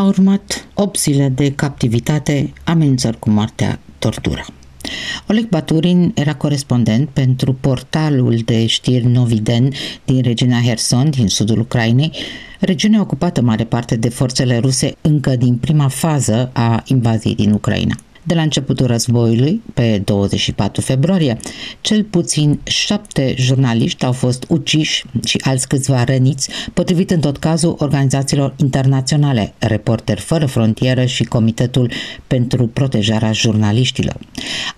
A urmat 8 zile de captivitate, amenințări cu moartea, tortură. Oleg Baturin era corespondent pentru portalul de știri Noviden din regiunea Herson, din sudul Ucrainei, regiune ocupată mare parte de forțele ruse încă din prima fază a invaziei din Ucraina. De la începutul războiului, pe 24 februarie, cel puțin șapte jurnaliști au fost uciși și alți câțiva răniți, potrivit în tot cazul organizațiilor internaționale, Reporteri Fără Frontieră și Comitetul pentru Protejarea Jurnaliștilor.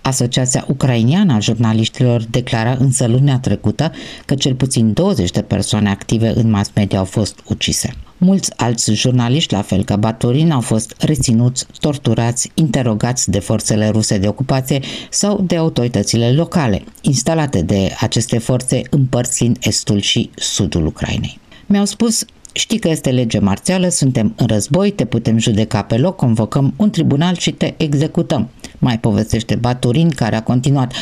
Asociația Ucrainiană a Jurnaliștilor declara însă lunea trecută că cel puțin 20 de persoane active în mass media au fost ucise. Mulți alți jurnaliști, la fel ca Baturin, au fost reținuți, torturați, interogați de forțele ruse de ocupație sau de autoritățile locale, instalate de aceste forțe împărțind estul și sudul Ucrainei. Mi-au spus Știi că este lege marțială, suntem în război, te putem judeca pe loc, convocăm un tribunal și te executăm. Mai povestește Baturin, care a continuat.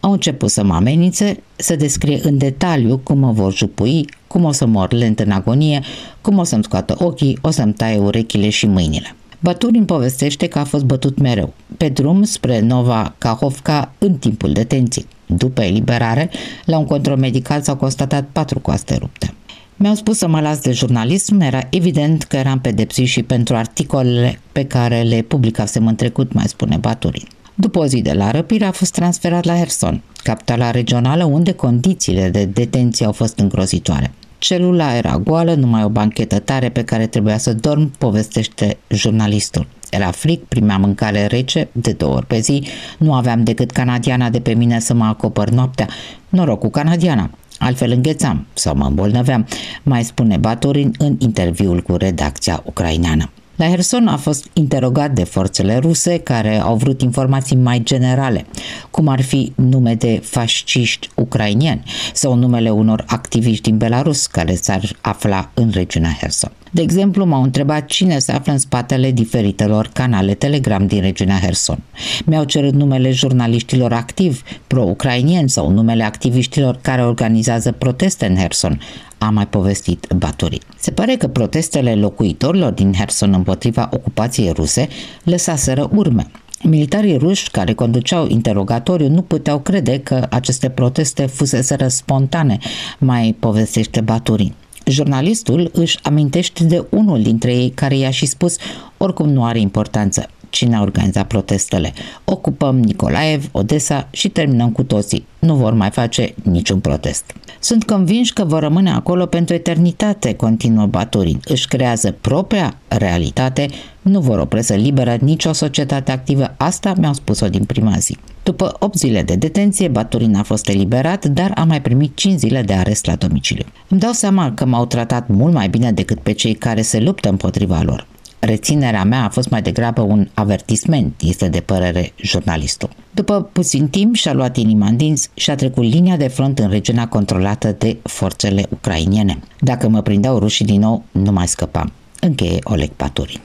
Au început să mă amenințe, să descrie în detaliu cum mă vor jupui, cum o să mor lent în agonie, cum o să-mi scoată ochii, o să-mi taie urechile și mâinile. Baturin povestește că a fost bătut mereu, pe drum spre Nova Kahovka în timpul detenției. După eliberare, la un control medical s-au constatat patru coaste rupte. Mi-au spus să mă las de jurnalism, era evident că eram pedepsit și pentru articolele pe care le publicasem în trecut, mai spune Baturin. După o zi de la răpire a fost transferat la Herson, capitala regională unde condițiile de detenție au fost îngrozitoare. Celula era goală, numai o banchetă tare pe care trebuia să dorm, povestește jurnalistul. Era fric, primea mâncare rece de două ori pe zi, nu aveam decât canadiana de pe mine să mă acopăr noaptea. Noroc cu canadiana, altfel înghețam sau mă îmbolnăveam, mai spune Batorin în interviul cu redacția ucraineană. La Herson a fost interogat de forțele ruse care au vrut informații mai generale, cum ar fi nume de fasciști ucrainieni sau numele unor activiști din Belarus care s-ar afla în regiunea Herson. De exemplu, m-au întrebat cine se află în spatele diferitelor canale Telegram din regiunea Herson. Mi-au cerut numele jurnaliștilor activi pro-ucrainieni sau numele activiștilor care organizează proteste în Herson, a mai povestit Baturi. Se pare că protestele locuitorilor din Herson împotriva ocupației ruse lăsaseră urme. Militarii ruși care conduceau interogatoriu nu puteau crede că aceste proteste fuseseră spontane, mai povestește Baturin. Jurnalistul își amintește de unul dintre ei care i-a și spus oricum nu are importanță cine a organizat protestele. Ocupăm Nicolaev, Odessa și terminăm cu toții. Nu vor mai face niciun protest. Sunt convinși că vor rămâne acolo pentru eternitate, continuă Baturin. Își creează propria realitate, nu vor o presă liberă, nicio societate activă. Asta mi-au spus-o din prima zi. După 8 zile de detenție, Baturin a fost eliberat, dar a mai primit 5 zile de arest la domiciliu. Îmi dau seama că m-au tratat mult mai bine decât pe cei care se luptă împotriva lor. Reținerea mea a fost mai degrabă un avertisment, este de părere jurnalistul. După puțin timp și-a luat inima în dinți și a trecut linia de front în regiunea controlată de forțele ucrainiene. Dacă mă prindeau rușii din nou, nu mai scăpam. Încheie Oleg Paturin.